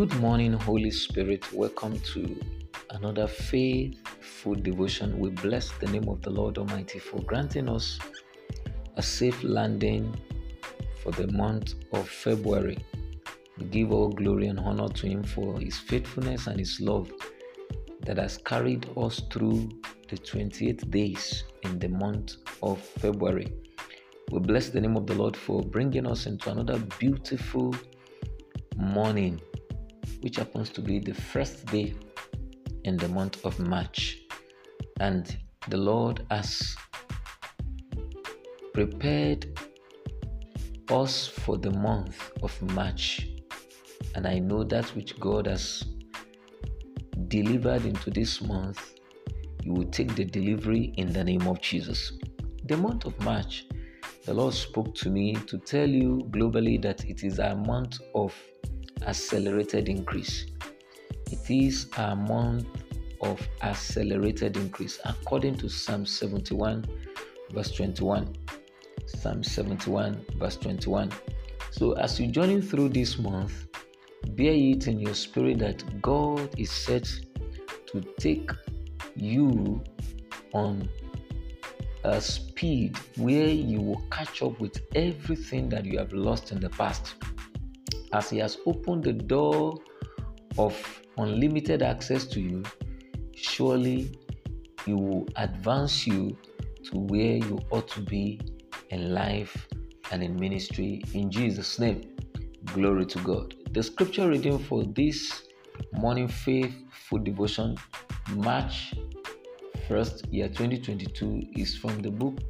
Good morning, Holy Spirit. Welcome to another faith food devotion. We bless the name of the Lord Almighty for granting us a safe landing for the month of February. We give all glory and honor to Him for His faithfulness and His love that has carried us through the 28 days in the month of February. We bless the name of the Lord for bringing us into another beautiful morning, which happens to be the first day in the month of March. And the Lord has prepared us for the month of March. And I know that which God has delivered into this month, you will take the delivery in the name of Jesus. The month of March, the Lord spoke to me to tell you globally that it is a month of accelerated increase. It is a month of accelerated increase according to Psalm 71, verse 21. Psalm 71, verse 21. So, as you journey through this month, bear it in your spirit that God is set to take you on a speed where you will catch up with everything that you have lost in the past. As He has opened the door of unlimited access to you, surely He will advance you to where you ought to be in life and in ministry. In Jesus' name, glory to God. The scripture reading for this morning faith food devotion, March 1st, year 2022, is from the book,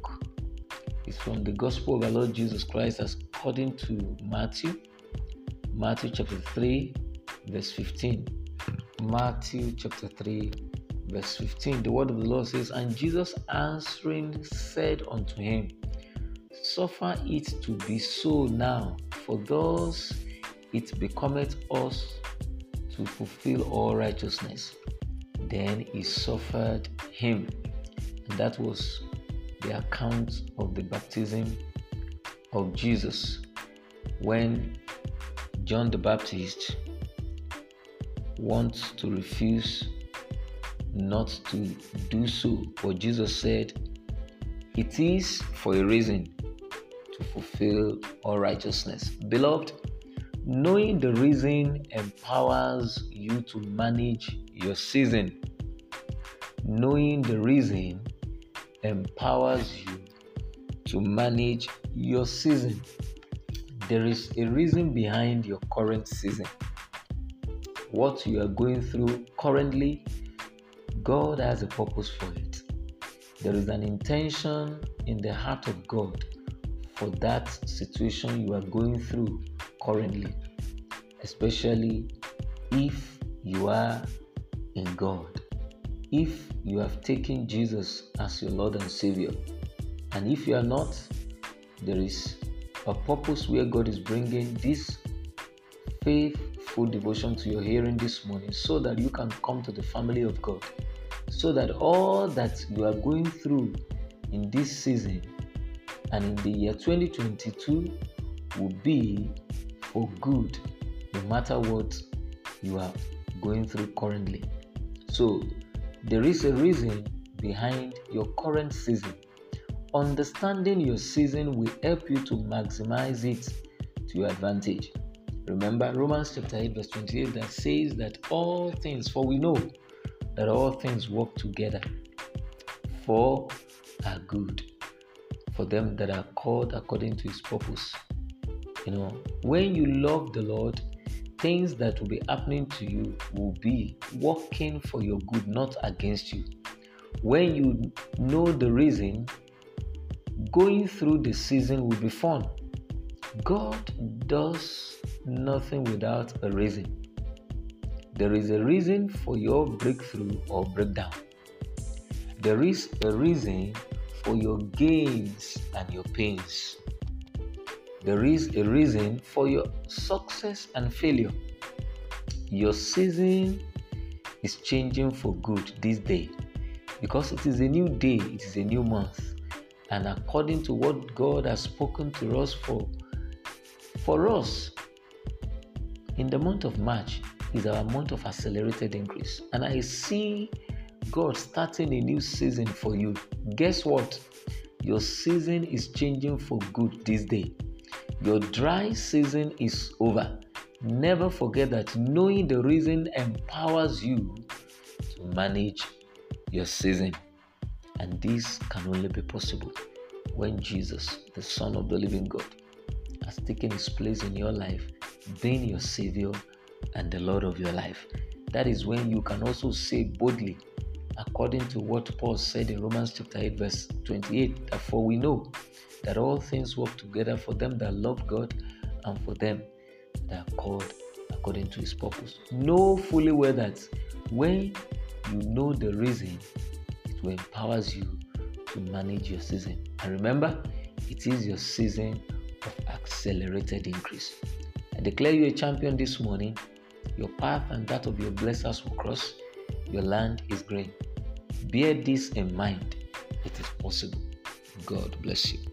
is from the Gospel of our Lord Jesus Christ according to Matthew, Matthew chapter 3, verse 15. Matthew chapter 3, verse 15. The word of the Lord says, And Jesus answering said unto him, Suffer it to be so now, for thus it becometh us to fulfill all righteousness. Then he suffered him. And that was the account of the baptism of Jesus when John the Baptist wants to refuse not to do so. But Jesus said, It is for a reason to fulfill all righteousness. Beloved, knowing the reason empowers you to manage your season. Knowing the reason empowers you to manage your season. There is a reason behind your current season. What you are going through currently, God has a purpose for it. There is an intention in the heart of God for that situation you are going through currently, especially if you are in God, if you have taken Jesus as your Lord and Savior, and if you are not, there is a purpose where God is bringing this faith food devotion to your hearing this morning so that you can come to the family of God, so that all that you are going through in this season and in the year 2022 will be for good, no matter what you are going through currently. So, there is a reason behind your current season. Understanding your season will help you to maximize it to your advantage. Remember Romans chapter 8, verse 28 that says that all things, for we know that all things work together for our good, for them that are called according to his purpose. You know, when you love the Lord, things that will be happening to you will be working for your good, not against you. When you know the reason, going through the season will be fun. God does nothing without a reason. There is a reason for your breakthrough or breakdown. There is a reason for your gains and your pains. There is a reason for your success and failure. Your season is changing for good this day because it is a new day, it is a new month. And according to what God has spoken to us for for us in the month of March, is our month of accelerated increase. And I see God starting a new season for you. Guess what? Your season is changing for good this day. Your dry season is over. Never forget that knowing the reason empowers you to manage your season. And this can only be possible when Jesus, the Son of the living God, has taken his place in your life, being your Savior and the Lord of your life. That is when you can also say boldly, according to what Paul said in Romans chapter 8, verse 28, for we know that all things work together for them that love God and for them that are called according to his purpose. Know fully well that when you know the reason, it empowers you to manage your season. And remember, it is your season of accelerated increase. I declare you a champion this morning. Your path and that of your blessers will cross. Your land is green. Bear this in mind. It is possible. God bless you.